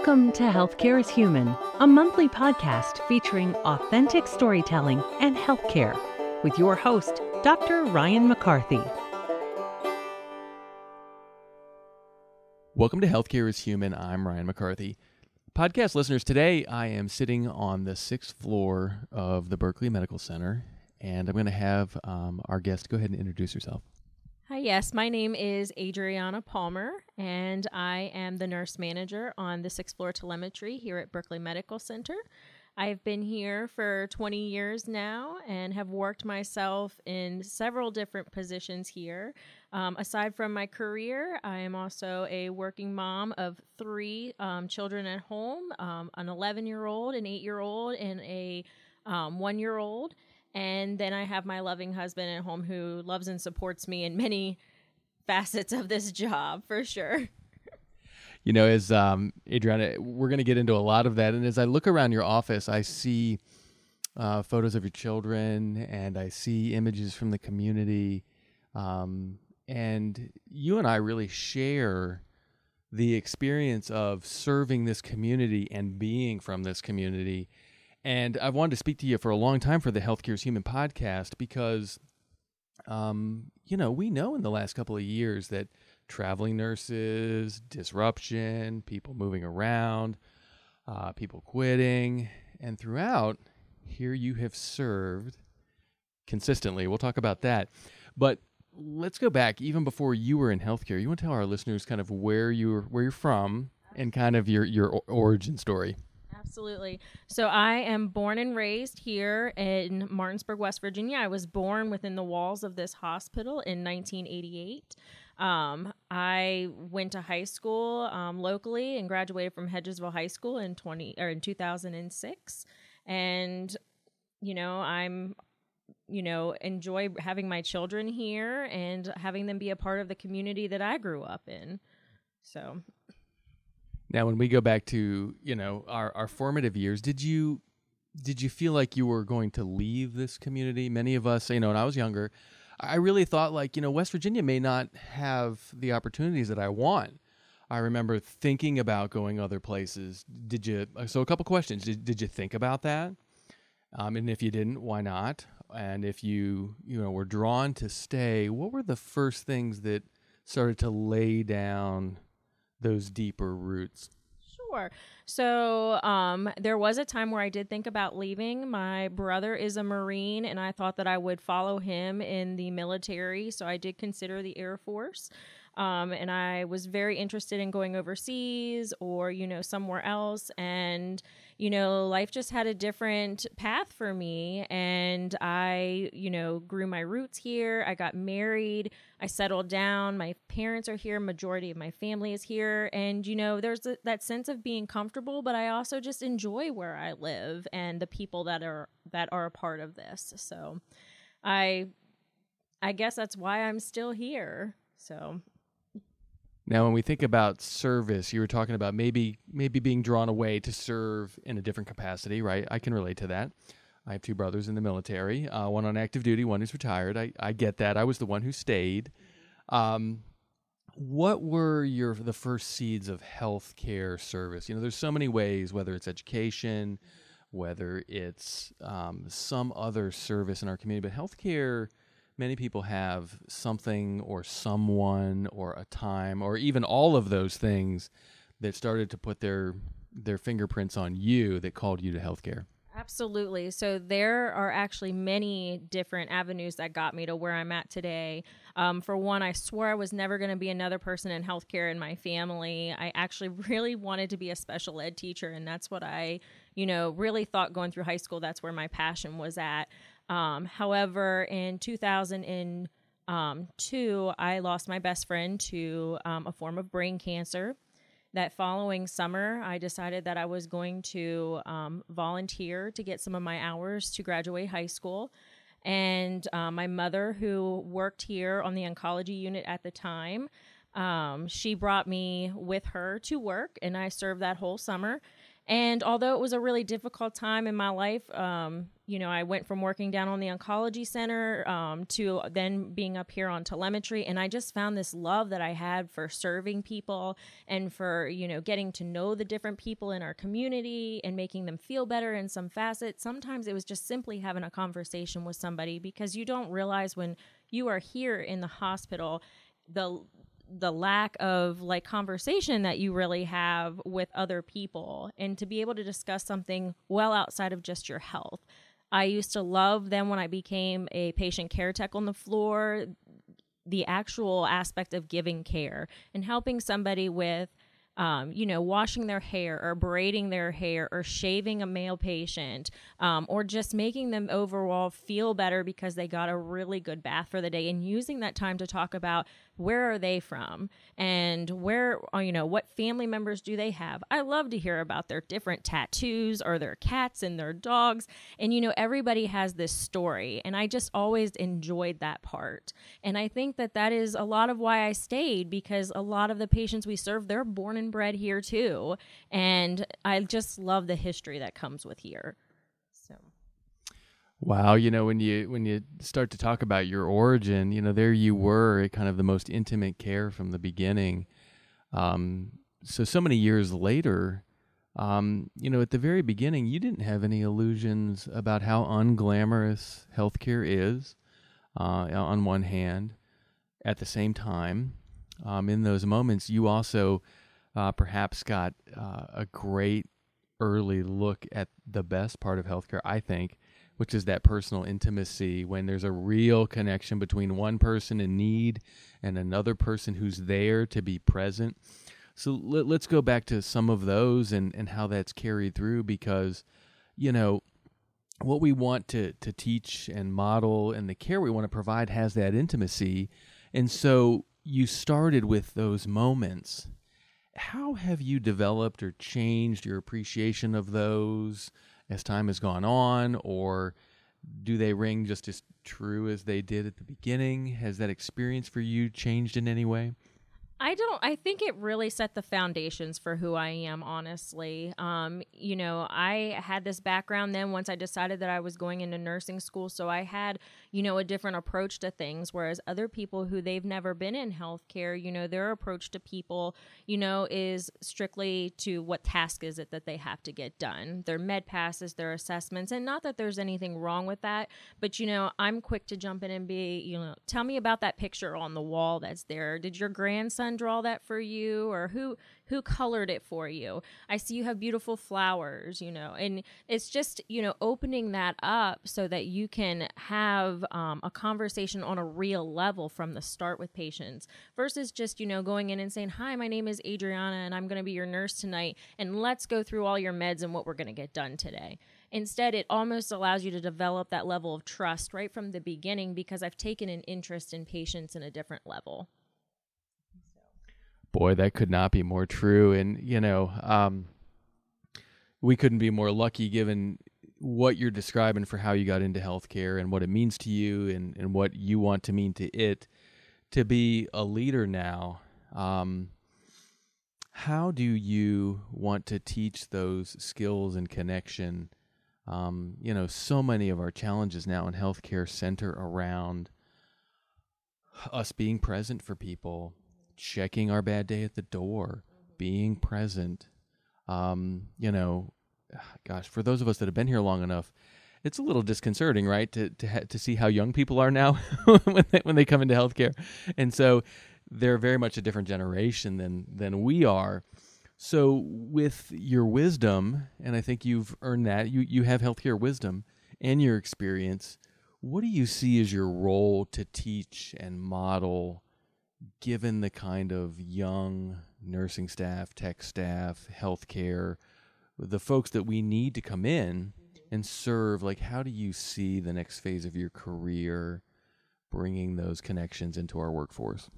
Welcome to Healthcare is Human, a monthly podcast featuring authentic storytelling and healthcare with your host, Dr. Ryan McCarthy. Welcome to Healthcare is Human. I'm Ryan McCarthy. Podcast listeners, today I am sitting on the sixth floor of the Berkeley Medical Center, and I'm going to have um, our guest go ahead and introduce herself. Hi, yes, my name is Adriana Palmer, and I am the nurse manager on the sixth floor telemetry here at Berkeley Medical Center. I've been here for 20 years now and have worked myself in several different positions here. Um, aside from my career, I am also a working mom of three um, children at home um, an 11 year old, an 8 year old, and a um, one year old. And then I have my loving husband at home who loves and supports me in many facets of this job for sure. You know, as um, Adriana, we're going to get into a lot of that. And as I look around your office, I see uh, photos of your children and I see images from the community. Um, and you and I really share the experience of serving this community and being from this community and I've wanted to speak to you for a long time for the Healthcare is Human podcast because, um, you know, we know in the last couple of years that traveling nurses, disruption, people moving around, uh, people quitting, and throughout, here you have served consistently. We'll talk about that. But let's go back even before you were in healthcare. You want to tell our listeners kind of where you're where you're from and kind of your your origin story. Absolutely. So I am born and raised here in Martinsburg, West Virginia. I was born within the walls of this hospital in 1988. Um, I went to high school um, locally and graduated from Hedgesville High School in 20 or in 2006. And you know, I'm you know, enjoy having my children here and having them be a part of the community that I grew up in. So now, when we go back to you know our our formative years, did you did you feel like you were going to leave this community? Many of us, you know, when I was younger, I really thought like you know West Virginia may not have the opportunities that I want. I remember thinking about going other places. Did you? So a couple questions. Did did you think about that? Um, and if you didn't, why not? And if you you know were drawn to stay, what were the first things that started to lay down those deeper roots? Sure. So um, there was a time where I did think about leaving. My brother is a Marine, and I thought that I would follow him in the military. So I did consider the Air Force. Um, and I was very interested in going overseas or, you know, somewhere else. And, you know, life just had a different path for me. And I, you know, grew my roots here. I got married. I settled down. My parents are here. Majority of my family is here. And, you know, there's a, that sense of being comfortable, but I also just enjoy where I live and the people that are, that are a part of this. So I, I guess that's why I'm still here. So now, when we think about service, you were talking about maybe maybe being drawn away to serve in a different capacity, right? I can relate to that. I have two brothers in the military, uh, one on active duty, one who's retired. I, I get that. I was the one who stayed. Um, what were your the first seeds of healthcare service? You know, there's so many ways, whether it's education, whether it's um, some other service in our community, but healthcare many people have something or someone or a time or even all of those things that started to put their their fingerprints on you that called you to healthcare. Absolutely. So there are actually many different avenues that got me to where I'm at today. Um, for one, I swore I was never going to be another person in healthcare in my family. I actually really wanted to be a special ed teacher, and that's what I, you know, really thought going through high school. That's where my passion was at. Um, however, in 2002, um, I lost my best friend to um, a form of brain cancer. That following summer, I decided that I was going to um, volunteer to get some of my hours to graduate high school. And uh, my mother, who worked here on the oncology unit at the time, um, she brought me with her to work, and I served that whole summer. And although it was a really difficult time in my life, um, you know, I went from working down on the oncology center um, to then being up here on telemetry. And I just found this love that I had for serving people and for, you know, getting to know the different people in our community and making them feel better in some facets. Sometimes it was just simply having a conversation with somebody because you don't realize when you are here in the hospital the the lack of like conversation that you really have with other people and to be able to discuss something well outside of just your health. I used to love them when I became a patient care tech on the floor, the actual aspect of giving care and helping somebody with um, you know, washing their hair or braiding their hair or shaving a male patient um, or just making them overall feel better because they got a really good bath for the day and using that time to talk about where are they from? And where uh, you know what family members do they have? I love to hear about their different tattoos or their cats and their dogs. And you know everybody has this story and i just always enjoyed that part. And i think that that is a lot of why i stayed because a lot of the patients we serve they're born and bred here too. And i just love the history that comes with here Wow, you know when you when you start to talk about your origin, you know there you were at kind of the most intimate care from the beginning. Um, so so many years later, um, you know at the very beginning you didn't have any illusions about how unglamorous healthcare is. Uh, on one hand, at the same time, um, in those moments you also uh, perhaps got uh, a great early look at the best part of healthcare. I think which is that personal intimacy when there's a real connection between one person in need and another person who's there to be present. So let, us go back to some of those and, and how that's carried through because, you know, what we want to, to teach and model and the care we want to provide has that intimacy. And so you started with those moments. How have you developed or changed your appreciation of those? As time has gone on, or do they ring just as true as they did at the beginning? Has that experience for you changed in any way? I don't. I think it really set the foundations for who I am. Honestly, um, you know, I had this background then once I decided that I was going into nursing school, so I had, you know, a different approach to things. Whereas other people who they've never been in healthcare, you know, their approach to people, you know, is strictly to what task is it that they have to get done. Their med passes, their assessments, and not that there's anything wrong with that, but you know, I'm quick to jump in and be, you know, tell me about that picture on the wall that's there. Did your grandson draw that for you or who who colored it for you i see you have beautiful flowers you know and it's just you know opening that up so that you can have um, a conversation on a real level from the start with patients versus just you know going in and saying hi my name is adriana and i'm going to be your nurse tonight and let's go through all your meds and what we're going to get done today Instead, it almost allows you to develop that level of trust right from the beginning because I've taken an interest in patients in a different level. Boy, that could not be more true. And, you know, um, we couldn't be more lucky given what you're describing for how you got into healthcare and what it means to you and, and what you want to mean to it to be a leader now. Um, how do you want to teach those skills and connection? Um, you know, so many of our challenges now in healthcare center around us being present for people, checking our bad day at the door, being present. Um, you know, gosh, for those of us that have been here long enough, it's a little disconcerting, right, to to ha- to see how young people are now when they, when they come into healthcare, and so they're very much a different generation than than we are. So, with your wisdom, and I think you've earned that, you you have healthcare wisdom and your experience. What do you see as your role to teach and model given the kind of young nursing staff, tech staff, healthcare, the folks that we need to come in and serve, like how do you see the next phase of your career bringing those connections into our workforce?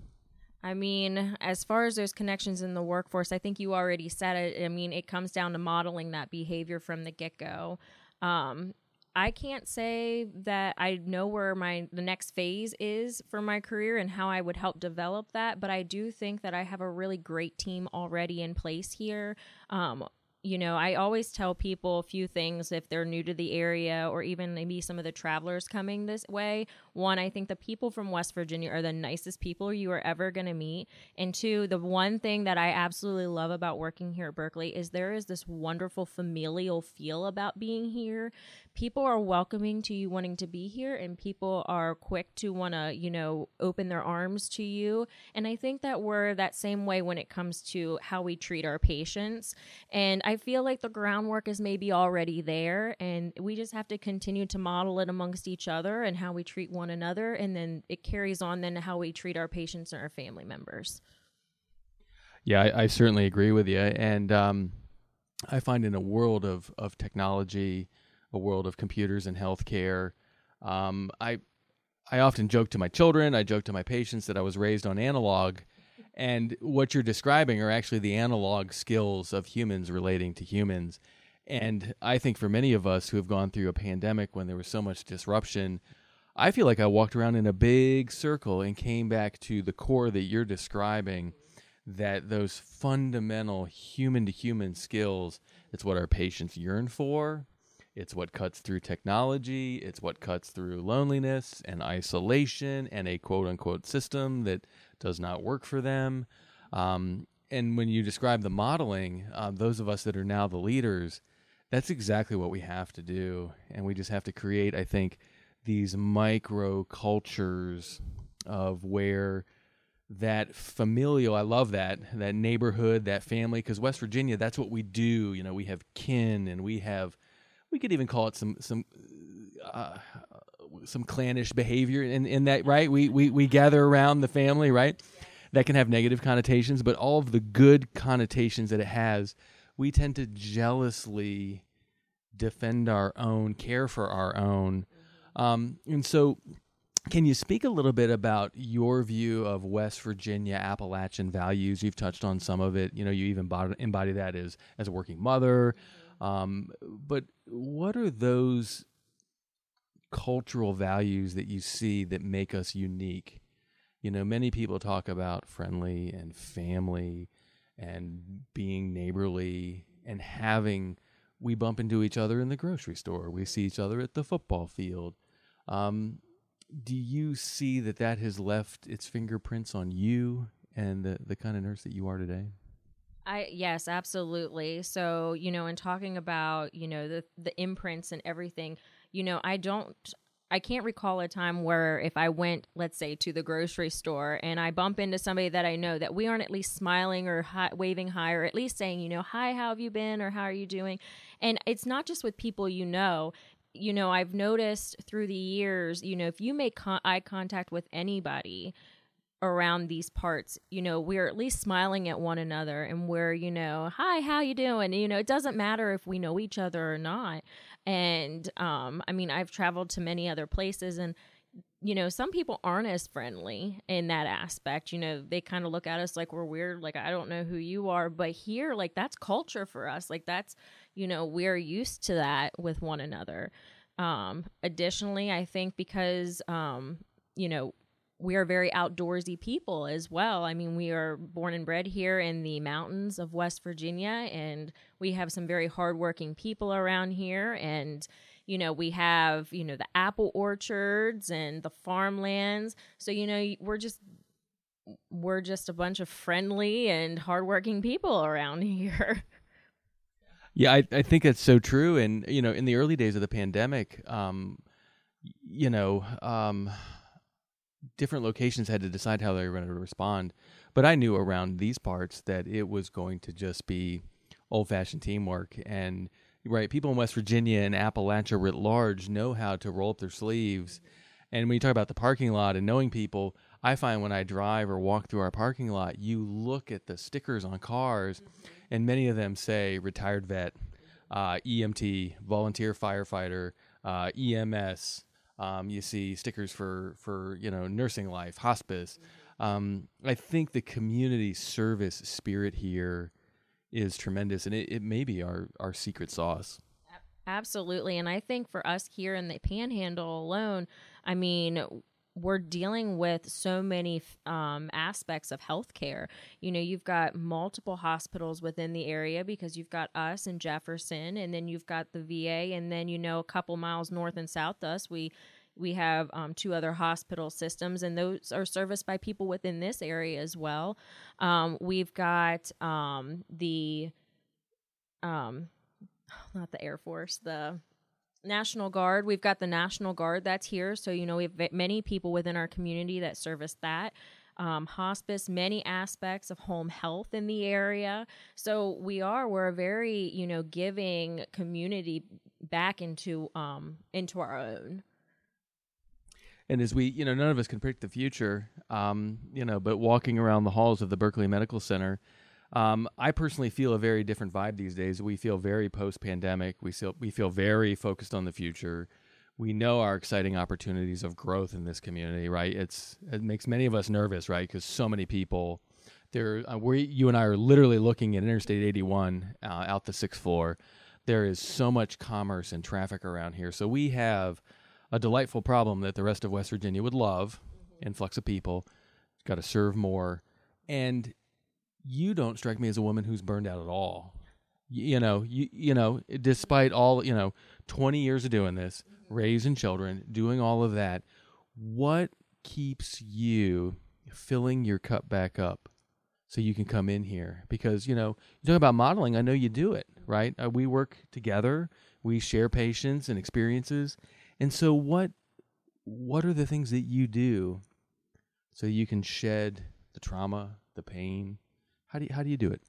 I mean, as far as those connections in the workforce, I think you already said it. I mean, it comes down to modeling that behavior from the get go. Um, I can't say that I know where my the next phase is for my career and how I would help develop that, but I do think that I have a really great team already in place here. Um, you know, I always tell people a few things if they're new to the area or even maybe some of the travelers coming this way. One, I think the people from West Virginia are the nicest people you are ever going to meet. And two, the one thing that I absolutely love about working here at Berkeley is there is this wonderful familial feel about being here. People are welcoming to you wanting to be here, and people are quick to want to, you know, open their arms to you. And I think that we're that same way when it comes to how we treat our patients. And I feel like the groundwork is maybe already there, and we just have to continue to model it amongst each other and how we treat one another. And then it carries on then to how we treat our patients and our family members. Yeah, I, I certainly agree with you. And um, I find in a world of, of technology, a world of computers and healthcare, um, I I often joke to my children, I joke to my patients that I was raised on analog. And what you're describing are actually the analog skills of humans relating to humans. And I think for many of us who have gone through a pandemic when there was so much disruption, I feel like I walked around in a big circle and came back to the core that you're describing that those fundamental human to human skills, it's what our patients yearn for. It's what cuts through technology. It's what cuts through loneliness and isolation and a quote unquote system that does not work for them. Um, and when you describe the modeling, uh, those of us that are now the leaders, that's exactly what we have to do. And we just have to create, I think, these micro cultures of where that familial i love that that neighborhood that family because west virginia that's what we do you know we have kin and we have we could even call it some some uh, some clannish behavior in, in that right we, we we gather around the family right that can have negative connotations but all of the good connotations that it has we tend to jealously defend our own care for our own um, and so can you speak a little bit about your view of West Virginia Appalachian values? You've touched on some of it. You know, you even embody that as as a working mother. Um, but what are those cultural values that you see that make us unique? You know, many people talk about friendly and family and being neighborly and having. We bump into each other in the grocery store. We see each other at the football field. Um, do you see that that has left its fingerprints on you and the, the kind of nurse that you are today? I yes, absolutely. So, you know, in talking about, you know, the the imprints and everything, you know, I don't I can't recall a time where if I went, let's say, to the grocery store and I bump into somebody that I know that we aren't at least smiling or hi- waving hi or at least saying, you know, hi, how have you been or how are you doing? And it's not just with people you know you know, I've noticed through the years, you know, if you make con- eye contact with anybody around these parts, you know, we're at least smiling at one another and we're, you know, hi, how you doing? You know, it doesn't matter if we know each other or not. And um I mean, I've traveled to many other places and you know, some people aren't as friendly in that aspect. You know, they kind of look at us like we're weird, like I don't know who you are, but here like that's culture for us. Like that's you know, we're used to that with one another. Um, additionally, I think because, um, you know, we are very outdoorsy people as well. I mean, we are born and bred here in the mountains of West Virginia, and we have some very hardworking people around here. And, you know, we have, you know, the apple orchards and the farmlands. So, you know, we're just we're just a bunch of friendly and hardworking people around here. Yeah, I, I think that's so true. And, you know, in the early days of the pandemic, um, you know, um, different locations had to decide how they were going to respond. But I knew around these parts that it was going to just be old fashioned teamwork. And, right, people in West Virginia and Appalachia writ large know how to roll up their sleeves. And when you talk about the parking lot and knowing people, I find when I drive or walk through our parking lot, you look at the stickers on cars. Mm-hmm and many of them say retired vet, uh, EMT, volunteer firefighter, uh, EMS. Um, you see stickers for for you know nursing life, hospice. Um, I think the community service spirit here is tremendous, and it, it may be our our secret sauce. Absolutely, and I think for us here in the Panhandle alone, I mean, we're dealing with so many um, aspects of healthcare. You know, you've got multiple hospitals within the area because you've got us in Jefferson, and then you've got the VA, and then you know a couple miles north and south us we we have um, two other hospital systems, and those are serviced by people within this area as well. Um, we've got um, the, um, not the Air Force, the National Guard. We've got the National Guard that's here. So, you know, we have many people within our community that service that. Um, hospice, many aspects of home health in the area. So we are we're a very you know giving community back into um, into our own. And as we, you know, none of us can predict the future, um, you know, but walking around the halls of the Berkeley Medical Center, um, I personally feel a very different vibe these days. We feel very post-pandemic. We feel we feel very focused on the future. We know our exciting opportunities of growth in this community, right? It's it makes many of us nervous, right? Because so many people, there, uh, we, you and I are literally looking at Interstate 81 uh, out the sixth floor. There is so much commerce and traffic around here, so we have a delightful problem that the rest of West Virginia would love mm-hmm. influx of people. Got to serve more. And you don't strike me as a woman who's burned out at all. You, you know, you you know, despite all, you know, 20 years of doing this, mm-hmm. raising children, doing all of that, what keeps you filling your cup back up so you can come in here? Because, you know, you talk about modeling, I know you do it, right? Uh, we work together, we share patients and experiences, and so what what are the things that you do so you can shed the trauma, the pain? How do you, how do you do it?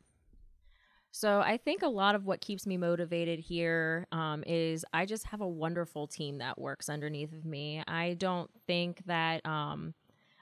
So I think a lot of what keeps me motivated here um, is I just have a wonderful team that works underneath of me. I don't think that um,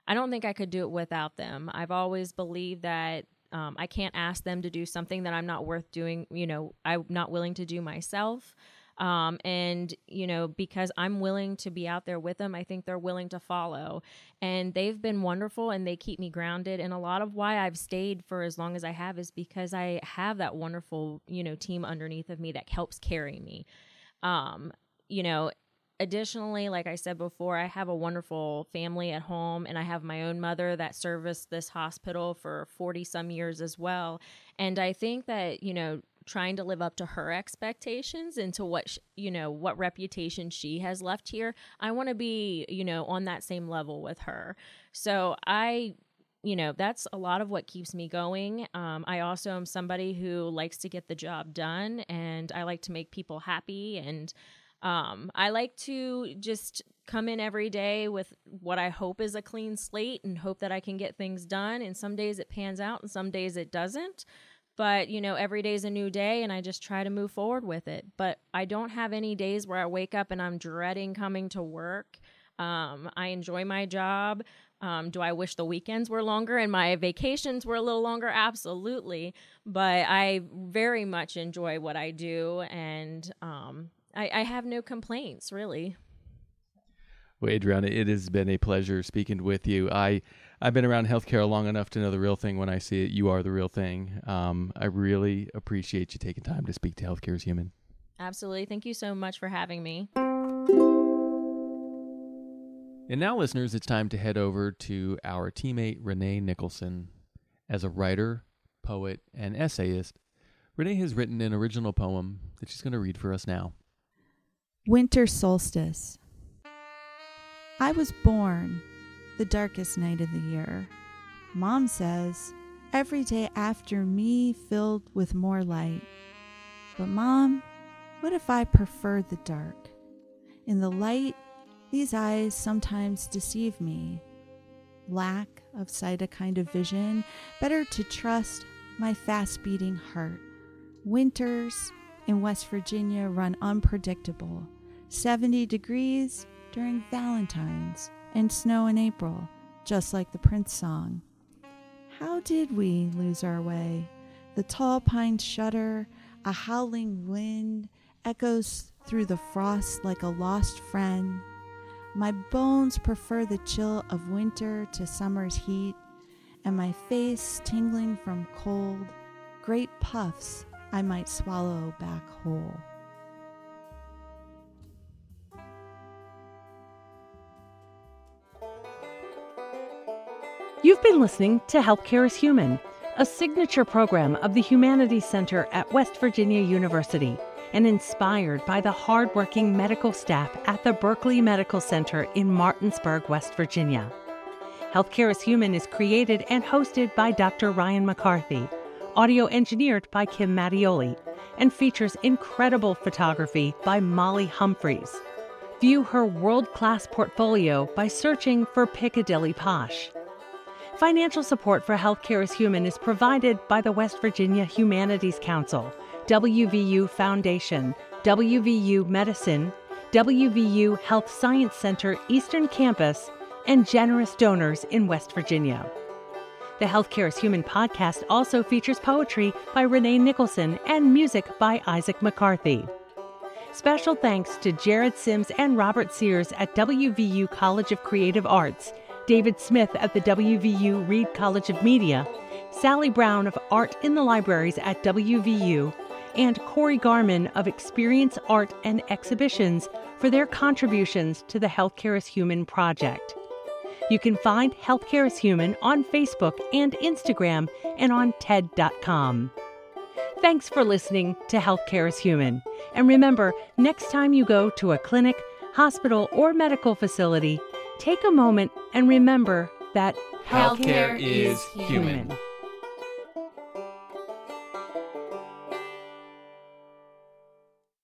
I don't think I could do it without them. I've always believed that um, I can't ask them to do something that I'm not worth doing. You know, I'm not willing to do myself. Um, and, you know, because I'm willing to be out there with them, I think they're willing to follow. And they've been wonderful and they keep me grounded. And a lot of why I've stayed for as long as I have is because I have that wonderful, you know, team underneath of me that helps carry me. Um, you know, additionally, like I said before, I have a wonderful family at home and I have my own mother that serviced this hospital for 40 some years as well. And I think that, you know, trying to live up to her expectations and to what you know what reputation she has left here i want to be you know on that same level with her. So i you know that's a lot of what keeps me going. Um, i also am somebody who likes to get the job done and i like to make people happy and um, i like to just come in every day with what i hope is a clean slate and hope that i can get things done and some days it pans out and some days it doesn't but you know every day is a new day and i just try to move forward with it. But i don't have any days where i wake up and i'm dreading coming to work. Um, i enjoy my job. Um, do i wish the weekends were longer and my vacations were a little longer? Absolutely. But i very much enjoy what i do and um, I, I have no complaints really. Well, Adriana, it has been a pleasure speaking with you. I I've been around healthcare long enough to know the real thing when I see it. You are the real thing. Um, I really appreciate you taking time to speak to Healthcare is Human. Absolutely. Thank you so much for having me. And now, listeners, it's time to head over to our teammate Renee Nicholson. As a writer, poet, and essayist, Renee has written an original poem that she's going to read for us now. Winter Solstice. I was born the darkest night of the year. Mom says, every day after me filled with more light. But, Mom, what if I prefer the dark? In the light, these eyes sometimes deceive me. Lack of sight, a kind of vision, better to trust my fast beating heart. Winters in West Virginia run unpredictable 70 degrees during Valentine's and snow in April, just like the Prince song. How did we lose our way? The tall pines shudder, a howling wind echoes through the frost like a lost friend. My bones prefer the chill of winter to summer's heat, and my face tingling from cold, great puffs I might swallow back whole. You've been listening to Healthcare is Human, a signature program of the Humanities Center at West Virginia University and inspired by the hardworking medical staff at the Berkeley Medical Center in Martinsburg, West Virginia. Healthcare is Human is created and hosted by Dr. Ryan McCarthy, audio engineered by Kym Mattioli, and features incredible photography by Molly Humphreys. View her world class portfolio by searching for Piccadilly Posh. Financial support for Healthcare is Human is provided by the West Virginia Humanities Council, WVU Foundation, WVU Medicine, WVU Health Science Center Eastern Campus, and generous donors in West Virginia. The Healthcare is Human podcast also features poetry by Renee Nicholson and music by Isaac McCarthy. Special thanks to Jared Sims and Robert Sears at WVU College of Creative Arts, David Smith at the WVU Reed College of Media, Sally Brown of Art in the Libraries at WVU, and Corey Garman of Experience Art and Exhibitions for their contributions to the Healthcare is Human project. You can find Healthcare is Human on Facebook and Instagram and on TED.com. Thanks for listening to Healthcare is Human. And remember, next time you go to a clinic, hospital, or medical facility, take a moment and remember that Healthcare is human. human.